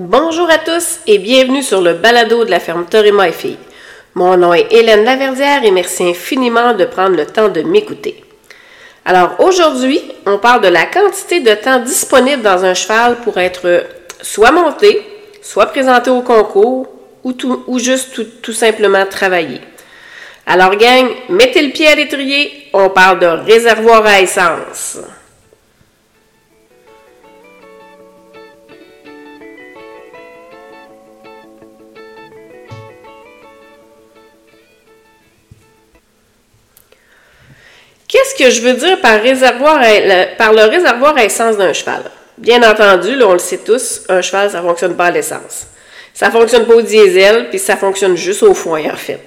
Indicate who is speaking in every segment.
Speaker 1: Bonjour à tous et bienvenue sur le balado de la ferme Torima et Filles. Mon nom est Hélène Laverdière et merci infiniment de prendre le temps de m'écouter. Alors aujourd'hui, on parle de la quantité de temps disponible dans un cheval pour être soit monté, soit présenté au concours ou, juste tout, tout simplement travaillé. Alors gang, mettez le pied à l'étrier, on parle de réservoir à essence. Qu'est-ce que je veux dire par, réservoir par le réservoir à essence d'un cheval? Bien entendu, là, on le sait tous, un cheval, ça ne fonctionne pas à l'essence. Ça ne fonctionne pas au diesel, puis ça fonctionne juste au foin, en fait.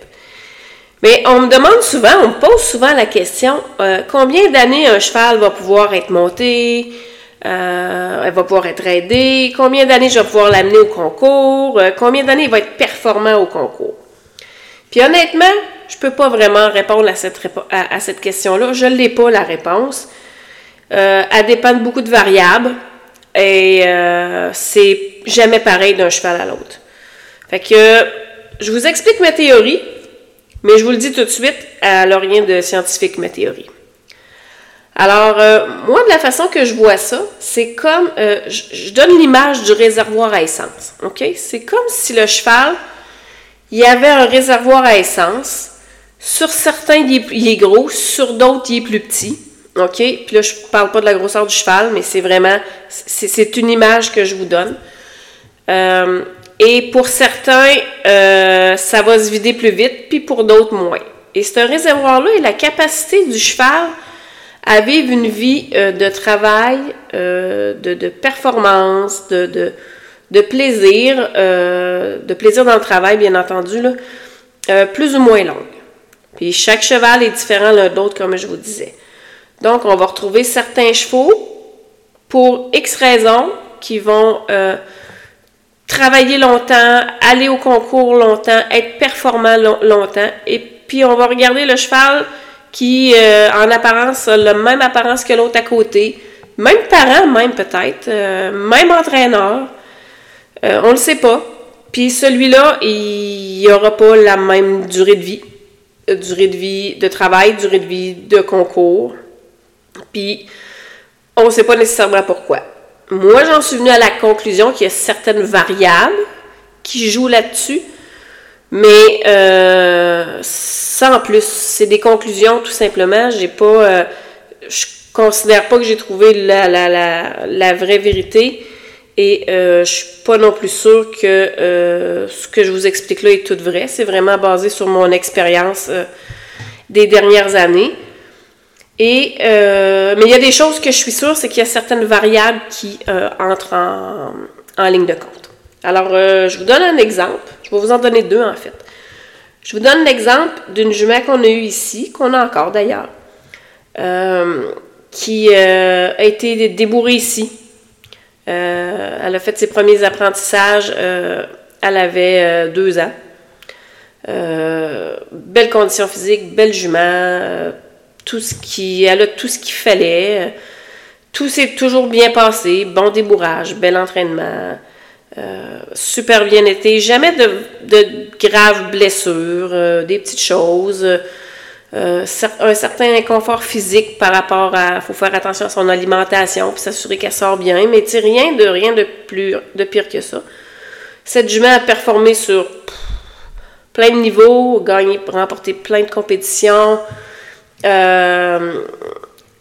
Speaker 1: Mais on me demande souvent, on me pose souvent la question, euh, combien d'années un cheval va pouvoir être monté, euh, elle va pouvoir être aidée, combien d'années je vais pouvoir l'amener au concours, euh, combien d'années il va être performant au concours? Puis honnêtement, je peux pas vraiment répondre à cette, à, cette question-là. Je ne l'ai pas, la réponse. Euh, elle dépend de beaucoup de variables et euh, c'est jamais pareil d'un cheval à l'autre. Fait que je vous explique ma théorie, mais je vous le dis tout de suite, elle n'a rien de scientifique, ma théorie. Alors, euh, moi, de la façon que je vois ça, c'est comme, je, je, donne l'image du réservoir à essence, OK? C'est comme si le cheval, il y avait un réservoir à essence, sur certains, il est, gros, sur d'autres, il est plus petit. OK? Puis là, je parle pas de la grosseur du cheval, mais c'est vraiment, c'est une image que je vous donne. Euh, et pour certains, euh, ça va se vider plus vite, puis pour d'autres, moins. Et ce réservoir-là est la capacité du cheval à vivre une vie euh, de travail, de, performance, de, plaisir, de plaisir dans le travail, bien entendu, plus ou moins longue. Puis chaque cheval est différent l'un d'autre, comme je vous disais. Donc, on va retrouver certains chevaux pour X raisons qui vont euh, travailler longtemps, aller au concours longtemps, être performant longtemps. Et puis, on va regarder le cheval qui, euh, en apparence, a la même apparence que l'autre à côté. Même parent, même peut-être. Euh, même entraîneur. on ne le sait pas. Puis celui-là, il n'aura pas la même durée de vie durée de vie de travail, durée de vie de concours. Puis, on ne sait pas nécessairement pourquoi. Moi, j'en suis venue à la conclusion qu'il y a certaines variables qui jouent là-dessus, mais euh, sans plus. C'est des conclusions, tout simplement. J'ai pas. Euh, je considère pas que j'ai trouvé la, vraie vérité. Et euh, je suis pas non plus sûre que euh, ce que je vous explique là est tout vrai. C'est vraiment basé sur mon expérience euh, des dernières années. Et, euh, mais il y a des choses que je suis sûre, c'est qu'il y a certaines variables qui entrent en, ligne de compte. Alors, je vous donne un exemple. Je vais vous en donner deux, en fait. Je vous donne l'exemple d'une jument qu'on a eue ici, qu'on a encore d'ailleurs, qui a été débourrée ici euh, elle a fait ses premiers apprentissages, euh, elle avait euh, deux ans. belle condition physique, belle jument, tout ce qui, elle a tout ce qu'il fallait. Tout s'est toujours bien passé, bon débourrage, bel entraînement, super bien été, jamais de, de graves blessures, des petites choses. Euh, un certain inconfort physique par rapport à. faut faire attention à son alimentation puis s'assurer qu'elle sort bien, mais rien de rien de plus de pire que ça. Cette jument a performé sur plein de niveaux, gagné, remporté plein de compétitions. Euh,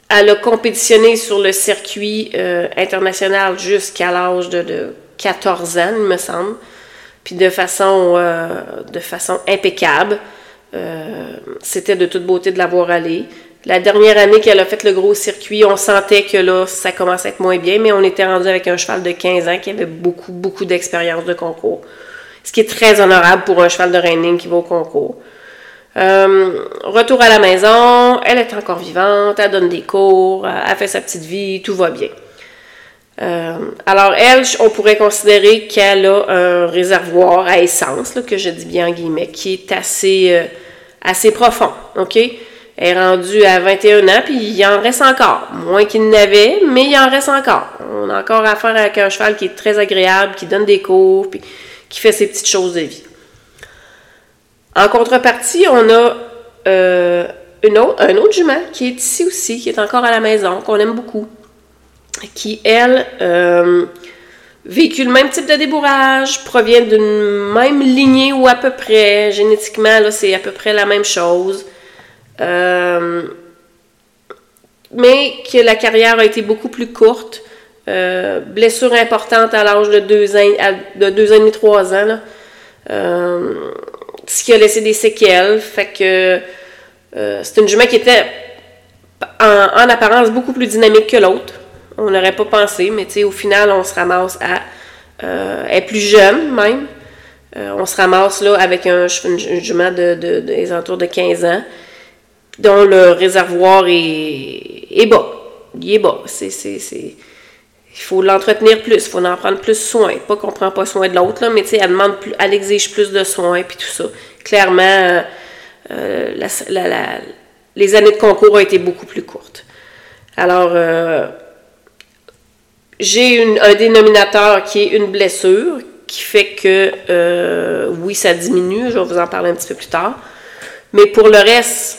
Speaker 1: elle a compétitionné sur le circuit euh, international jusqu'à l'âge de, de, 14 ans, il me semble, puis de façon impeccable. Euh, c'était de toute beauté de la voir aller. La dernière année qu'elle a fait le gros circuit, on sentait que là, ça commençait à être moins bien, mais on était rendu avec un cheval de 15 ans qui avait beaucoup, beaucoup d'expérience de concours. Ce qui est très honorable pour un cheval de reining qui va au concours. Euh, retour à la maison, elle est encore vivante, elle donne des cours, elle fait sa petite vie, tout va bien. Euh, alors, elle, on pourrait considérer qu'elle a un réservoir à essence, que je dis bien en guillemets, qui est assez, assez profond. OK? est rendu à 21 ans, puis il en reste encore. Moins qu'il n'avait, mais il en reste encore. On a encore affaire avec un cheval qui est très agréable, qui donne des cours, puis qui fait ses petites choses de vie. En contrepartie, on a euh, une autre, un autre jument qui est ici aussi, qui est encore à la maison, qu'on aime beaucoup, qui, elle, euh, véhicule le même type de débourrage, provient d'une même lignée ou à peu près. Génétiquement, là, c'est à peu près la même chose. Euh, mais que la carrière a été beaucoup plus courte. Euh, blessure importante à l'âge de 2 ans, de deux ans et demi, 3 ans. Euh, ce qui a laissé des séquelles. Fait que c'est une jument qui était en, apparence beaucoup plus dynamique que l'autre. On n'aurait pas pensé, mais au final, on se ramasse à. elle est plus jeune même. on se ramasse là avec un, jument de, de, des alentours de 15 ans dont le réservoir est, bas. Il est bas. Il faut l'entretenir plus, il faut en prendre plus soin. Pas qu'on ne prend pas soin de l'autre, mais elle demande plus, elle exige plus de soins, puis tout ça. Clairement, euh, les années de concours ont été beaucoup plus courtes. Alors, euh, j'ai un dénominateur qui est une blessure, qui fait que, euh, oui, ça diminue, je vais vous en parler un petit peu plus tard. Mais pour le reste,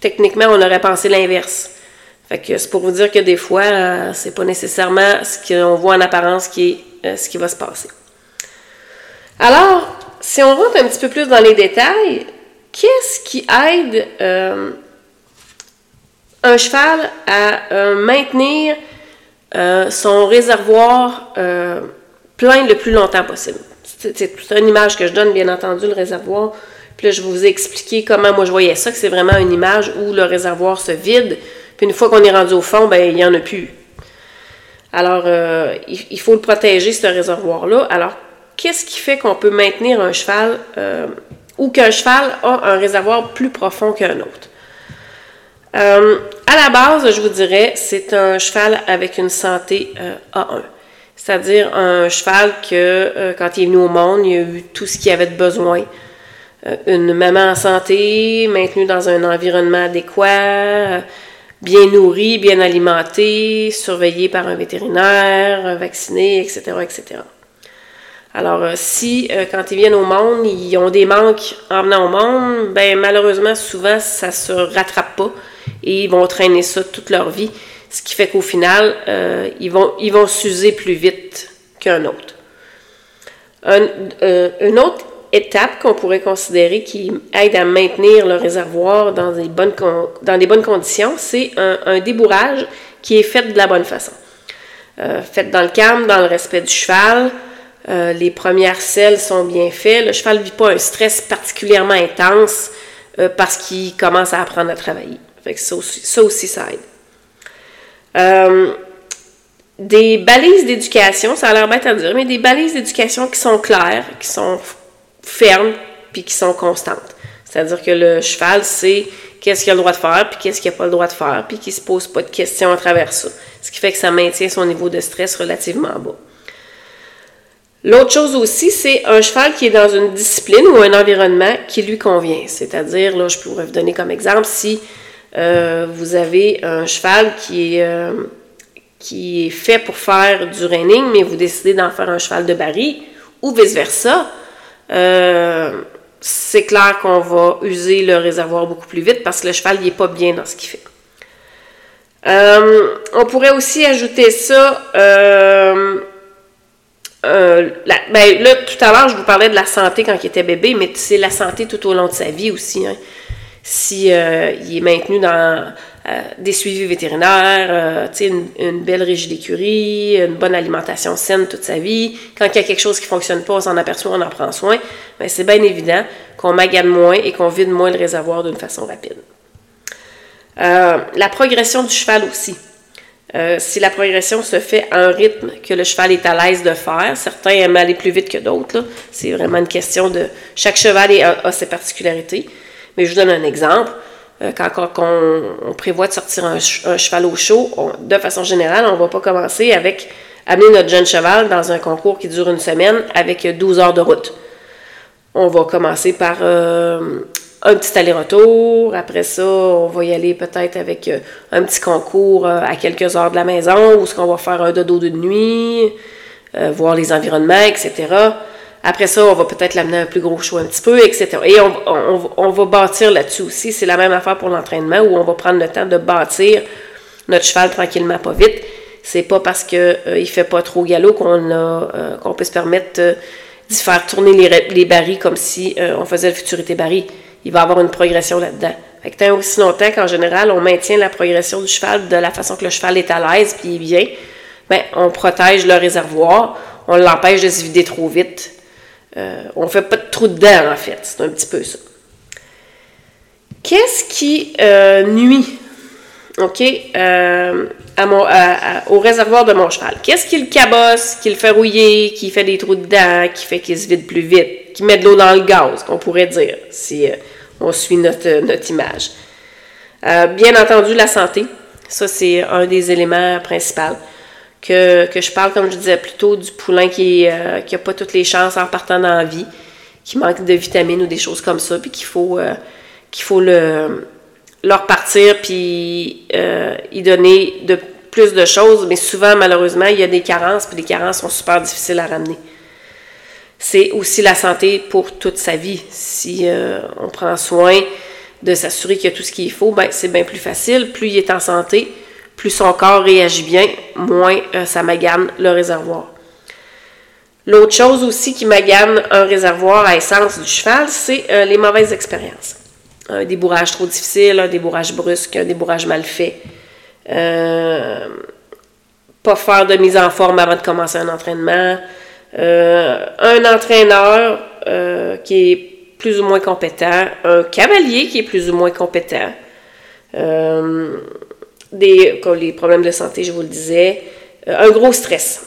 Speaker 1: techniquement, on aurait pensé l'inverse. Fait que c'est pour vous dire que des fois, euh, c'est pas nécessairement ce qu'on voit en apparence qui est euh, ce qui va se passer. Alors, si on rentre un petit peu plus dans les détails, qu'est-ce qui aide euh, un cheval à maintenir son réservoir plein le plus longtemps possible? C'est une image que je donne, bien entendu, le réservoir. Puis là, je vous expliquer comment moi je voyais ça, que c'est vraiment une image où le réservoir se vide. Puis une fois qu'on est rendu au fond, ben il n'y en a plus. Alors, euh, il, faut le protéger, ce réservoir-là. Alors, qu'est-ce qui fait qu'on peut maintenir un cheval euh, ou qu'un cheval a un réservoir plus profond qu'un autre? Euh, à la base, je vous dirais, c'est un cheval avec une santé A1. C'est-à-dire un cheval que, quand il est venu au monde, il a eu tout ce qu'il avait de besoin. Euh, une maman en santé, maintenue dans un environnement adéquat, bien nourrie, bien alimentée, surveillée par un vétérinaire, vaccinée, etc., etc. Alors, euh, si euh, quand ils viennent au monde, ils ont des manques en venant au monde, ben malheureusement, souvent, ça se rattrape pas et ils vont traîner ça toute leur vie, ce qui fait qu'au final, ils vont ils vont s'user plus vite qu'un autre. Un, un autre étape qu'on pourrait considérer qui aide à maintenir le réservoir dans des bonnes, conditions, c'est un, débourrage qui est fait de la bonne façon. Euh, fait dans le calme, dans le respect du cheval. Euh, les premières selles sont bien faites. Le cheval ne vit pas un stress particulièrement intense euh, parce qu'il commence à apprendre à travailler. Fait ça, aussi, ça aussi, ça aide. des balises d'éducation, ça a l'air bête à dire, mais des balises d'éducation qui sont claires, qui sont fermes puis qui sont constantes. C'est-à-dire que le cheval sait qu'est-ce qu'il a le droit de faire puis qu'est-ce qu'il n'a pas le droit de faire puis qu'il ne se pose pas de questions à travers ça. Ce qui fait que ça maintient son niveau de stress relativement bas. L'autre chose aussi, c'est un cheval qui est dans une discipline ou un environnement qui lui convient. C'est-à-dire, là, je pourrais vous donner comme exemple, si euh, vous avez un cheval qui est, euh, qui est fait pour faire du reining, mais vous décidez d'en faire un cheval de baril, ou vice-versa, euh, c'est clair qu'on va user le réservoir beaucoup plus vite parce que le cheval n'est pas bien dans ce qu'il fait. Euh, on pourrait aussi ajouter ça. Euh, ben, là, tout à l'heure, je vous parlais de la santé quand il était bébé, mais c'est la santé tout au long de sa vie aussi. Hein. Si il est maintenu dans euh, des suivis vétérinaires, euh, une, une, belle régie d'écurie, une bonne alimentation saine toute sa vie. Quand il y a quelque chose qui ne fonctionne pas, on s'en aperçoit, on en prend soin. Mais c'est bien évident qu'on magane moins et qu'on vide moins le réservoir d'une façon rapide. Euh, la progression du cheval aussi. Si la progression se fait à un rythme que le cheval est à l'aise de faire, certains aiment aller plus vite que d'autres. C'est vraiment une question de... Chaque cheval a ses particularités. Mais je vous donne un exemple. Euh, quand, on, prévoit de sortir un, cheval au chaud, de façon générale, on ne va pas commencer avec amener notre jeune cheval dans un concours qui dure une semaine avec 12 heures de route. On va commencer par euh, un petit aller-retour. Après ça, on va y aller peut-être avec euh, un petit concours euh, à quelques heures de la maison, où ce qu'on va faire un dodo de nuit, euh, voir les environnements, etc. Après ça, on va peut-être l'amener à un plus gros show un petit peu, etc. Et on, va bâtir là-dessus aussi. C'est la même affaire pour l'entraînement, où on va prendre le temps de bâtir notre cheval tranquillement, pas vite. C'est pas parce qu'il fait pas trop galop qu'on a qu'on peut se permettre d'y faire tourner les, les barils comme si on faisait le futurité baril il va avoir une progression là-dedans. Fait que tant aussi longtemps qu'en général, on maintient la progression du cheval de la façon que le cheval est à l'aise puis il est bien, ben, on protège le réservoir, on l'empêche de se vider trop vite. Euh, on fait pas de trou dedans, en fait. C'est un petit peu ça. Qu'est-ce qui euh, nuit? OK, euh, au réservoir de mon cheval? Qu'est-ce qui le cabosse, qui le fait rouiller, qui fait des trous dedans, qui fait qu'il se vide plus vite, qui met de l'eau dans le gaz, qu'on pourrait dire, si on suit notre, notre image. Euh, bien entendu, la santé. Ça, c'est un des éléments principaux. Que, je parle, comme je disais plutôt du poulain qui n'a euh, pas toutes les chances en partant dans la vie, qui manque de vitamines ou des choses comme ça, puis qu'il faut, euh, qu'il faut le, leur partir puis y donner de plus de choses. Mais souvent, malheureusement, il y a des carences, puis les carences sont super difficiles à ramener c'est aussi la santé pour toute sa vie. Si euh, on prend soin de s'assurer qu'il y a tout ce qu'il faut, ben, c'est bien plus facile. Plus il est en santé, plus son corps réagit bien, moins euh, ça magane le réservoir. L'autre chose aussi qui magane un réservoir à essence du cheval, c'est euh, les mauvaises expériences. Un débourrage trop difficile, un débourrage brusque, un débourrage mal fait. pas faire de mise en forme avant de commencer un entraînement. Euh, un entraîneur euh, qui est plus ou moins compétent, un cavalier qui est plus ou moins compétent, euh, des, les problèmes de santé, je vous le disais, un gros stress.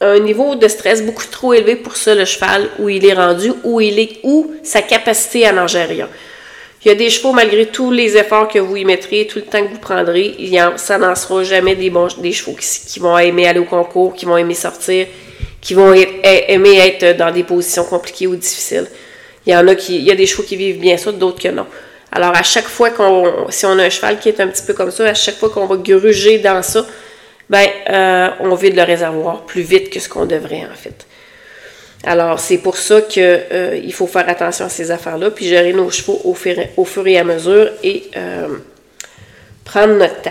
Speaker 1: Un niveau de stress beaucoup trop élevé pour ça, le cheval, où il est rendu, où il est, où sa capacité à n'en rien. Il y a des chevaux, malgré tous les efforts que vous y mettrez, tout le temps que vous prendrez, il y ça n'en sera jamais des, bons, des chevaux qui, vont aimer aller au concours, qui vont aimer sortir, qui vont aimer être dans des positions compliquées ou difficiles. Il y en a qui, il y a des chevaux qui vivent bien ça, d'autres que non. Alors, à chaque fois qu'on, si on a un cheval qui est un petit peu comme ça, à chaque fois qu'on va gruger dans ça, ben, euh, on vide le réservoir plus vite que ce qu'on devrait, en fait. Alors, c'est pour ça qu'il euh, faut faire attention à ces affaires-là, puis gérer nos chevaux au fur, et à mesure et euh, prendre notre temps.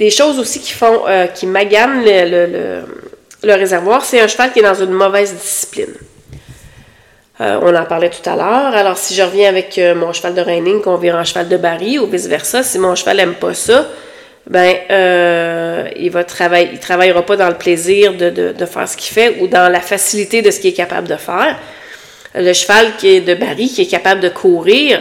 Speaker 1: Des choses aussi qui font, qui maganent le le réservoir, c'est un cheval qui est dans une mauvaise discipline. Euh, on en parlait tout à l'heure. Alors, si je reviens avec euh, mon cheval de reining, qu'on vire en cheval de baril ou vice-versa, si mon cheval n'aime pas ça, ben, euh, il va travailler, il travaillera pas dans le plaisir de, faire ce qu'il fait ou dans la facilité de ce qu'il est capable de faire. Le cheval qui est de baril, qui est capable de courir,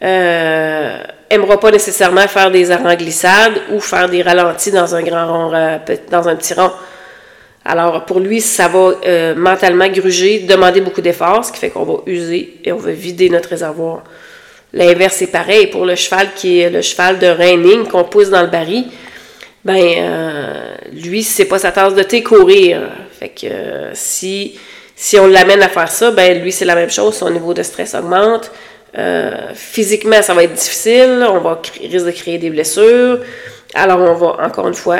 Speaker 1: aimera pas nécessairement faire des arrangs glissades ou faire des ralentis dans un grand rond, dans un petit rond. Alors, pour lui, ça va euh, mentalement gruger, demander beaucoup d'efforts, ce qui fait qu'on va user et on va vider notre réservoir. L'inverse est pareil. Pour le cheval qui est le cheval de reining qu'on pousse dans le baril, ben, euh, lui, c'est pas sa tasse de thé courir. Fait que euh, si, si on l'amène à faire ça, ben, lui, c'est la même chose. Son niveau de stress augmente. physiquement, ça va être difficile. On va risque de créer des blessures. Alors, on va encore une fois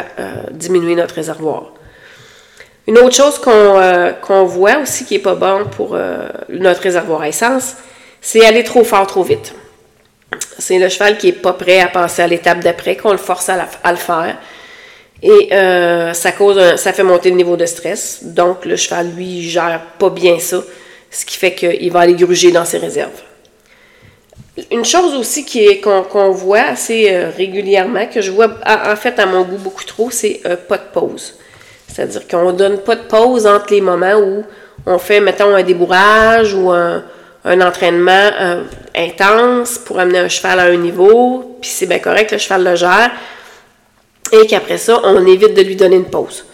Speaker 1: diminuer notre réservoir. Une autre chose euh, qu'on voit aussi qui n'est pas bon pour euh, notre réservoir à essence, c'est aller trop fort, trop vite. C'est le cheval qui n'est pas prêt à passer à l'étape d'après, qu'on le force à, le faire. Et euh, ça fait monter le niveau de stress. Donc, le cheval, lui, gère pas bien ça, ce qui fait qu'il va aller gruger dans ses réserves. Une chose aussi qu'on voit assez régulièrement, que je vois en fait à mon goût beaucoup trop, c'est pas de pause. C'est-à-dire qu'on ne donne pas de pause entre les moments où on fait, mettons, un débourrage ou un, entraînement euh, intense pour amener un cheval à un niveau, puis c'est bien correct, le cheval le gère, et qu'après ça, on évite de lui donner une pause.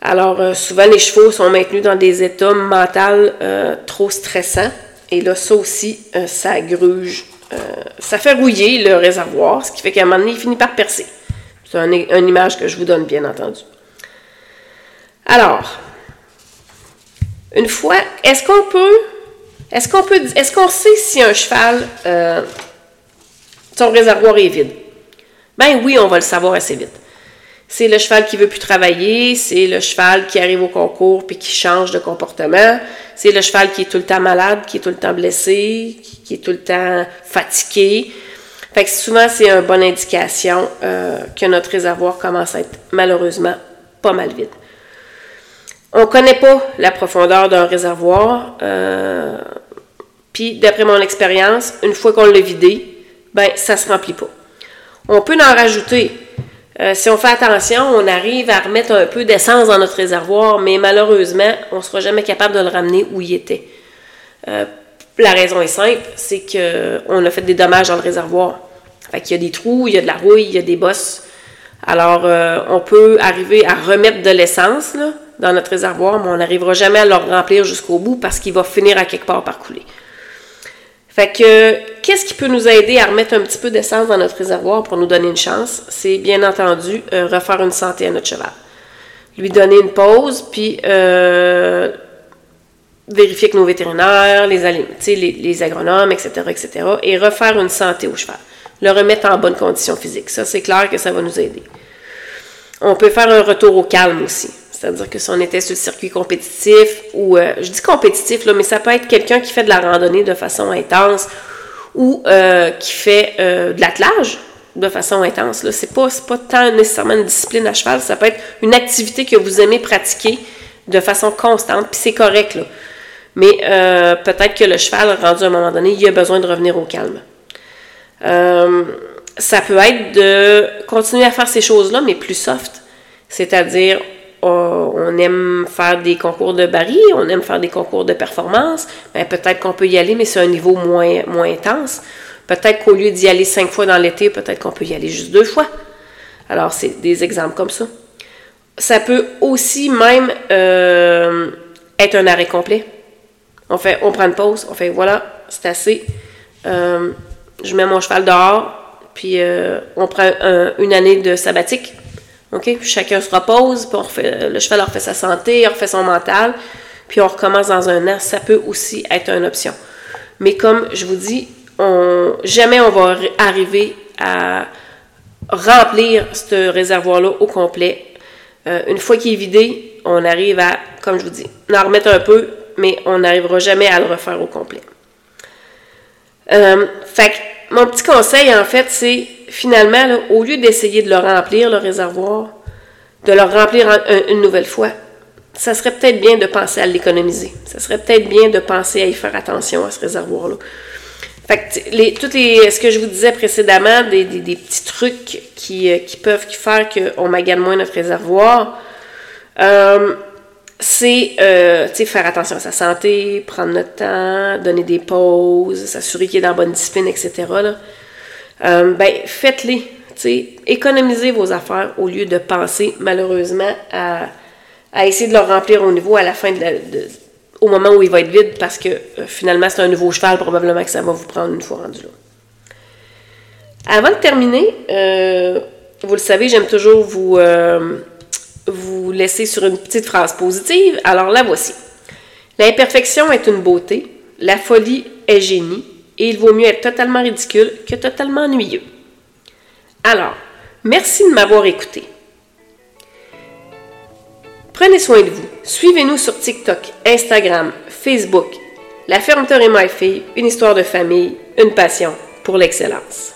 Speaker 1: Alors, euh, souvent, les chevaux sont maintenus dans des états mentaux euh, trop stressants, et là, ça aussi, ça gruge, ça fait rouiller le réservoir, ce qui fait qu'à un moment donné, il finit par percer. C'est une image que je vous donne, bien entendu. Alors, une fois, est-ce qu'on peut Est-ce qu'on peut, est-ce qu'on sait si un cheval, euh, son réservoir est vide? Ben oui, on va le savoir assez vite. C'est le cheval qui veut plus travailler, c'est le cheval qui arrive au concours puis qui change de comportement, c'est le cheval qui est tout le temps malade, qui est tout le temps blessé, qui est tout le temps fatigué. Fait que souvent, c'est une bonne indication euh, que notre réservoir commence à être malheureusement pas mal vide. On ne connaît pas la profondeur d'un réservoir. Euh, puis, d'après mon expérience, une fois qu'on l'a vidé, ben, ça se remplit pas. On peut en rajouter. Euh, si on fait attention, on arrive à remettre un peu d'essence dans notre réservoir, mais malheureusement, on ne sera jamais capable de le ramener où il était. la raison est simple, c'est qu'on a fait des dommages dans le réservoir. Fait qu'il y a des trous, il y a de la rouille, il y a des bosses. Alors, euh, on peut arriver à remettre de l'essence dans notre réservoir, mais on n'arrivera jamais à le remplir jusqu'au bout parce qu'il va finir à quelque part par couler. Fait que, qu'est-ce qui peut nous aider à remettre un petit peu d'essence dans notre réservoir pour nous donner une chance? C'est bien entendu euh, refaire une santé à notre cheval. Lui donner une pause, puis euh, vérifier que nos vétérinaires, les, les, les agronomes, etc., etc., et refaire une santé au cheval le remettre en bonne condition physique. Ça, c'est clair que ça va nous aider. On peut faire un retour au calme aussi. C'est-à-dire que si on était sur le circuit compétitif, ou euh, je dis compétitif, là, mais ça peut être quelqu'un qui fait de la randonnée de façon intense ou euh, qui fait euh, de l'attelage de façon intense. Ce n'est pas, pas tant nécessairement une discipline à cheval, ça peut être une activité que vous aimez pratiquer de façon constante, puis c'est correct. Là. Mais peut-être que le cheval, rendu à un moment donné, il a besoin de revenir au calme. Ça peut être de continuer à faire ces choses-là, mais plus soft. C'est-à-dire, on aime faire des concours de baril, on aime faire des concours de performance. Ben, peut-être qu'on peut y aller, mais c'est un niveau moins, intense. Peut-être qu'au lieu d'y aller cinq fois dans l'été, peut-être qu'on peut y aller juste deux fois. Alors, c'est des exemples comme ça. Ça peut aussi même euh, être un arrêt complet. On on prend une pause, on fait voilà, c'est assez. Euh, je mets mon cheval dehors, puis euh, on prend une année de sabbatique. OK? chacun se repose, puis le cheval refait sa santé, il refait son mental, puis on recommence dans un an. Ça peut aussi être une option. Mais comme je vous dis, on, jamais on va arriver à remplir ce réservoir-là au complet. Euh, une fois qu'il est vidé, on arrive à, comme je vous dis, en remettre un peu, mais on n'arrivera jamais à le refaire au complet. Euh, fait mon petit conseil, en fait, c'est finalement, au lieu d'essayer de le remplir, le réservoir, de le remplir une nouvelle fois, ça serait peut-être bien de penser à l'économiser. Ça serait peut-être bien de penser à y faire attention à ce réservoir-là. Fait que les, toutes les, ce que je vous disais précédemment, des, petits trucs qui, euh, qui peuvent faire qu'on magane moins notre réservoir, euh, c'est euh, faire attention à sa santé, prendre notre temps, donner des pauses, s'assurer qu'il est dans la bonne discipline, etc. Euh, ben, faites-les. Économisez vos affaires au lieu de penser malheureusement à, essayer de le remplir au niveau à la fin de, au moment où il va être vide parce que euh, finalement c'est un nouveau cheval, probablement que ça va vous prendre une fois rendu là. Avant de terminer, euh, vous le savez, j'aime toujours vous vous laisser sur une petite phrase positive, alors la voici. L'imperfection est une beauté, la folie est génie, et il vaut mieux être totalement ridicule que totalement ennuyeux. Alors, merci de m'avoir écouté. Prenez soin de vous. Suivez-nous sur TikTok, Instagram, Facebook. La fermeture et ma fille, une histoire de famille, une passion pour l'excellence.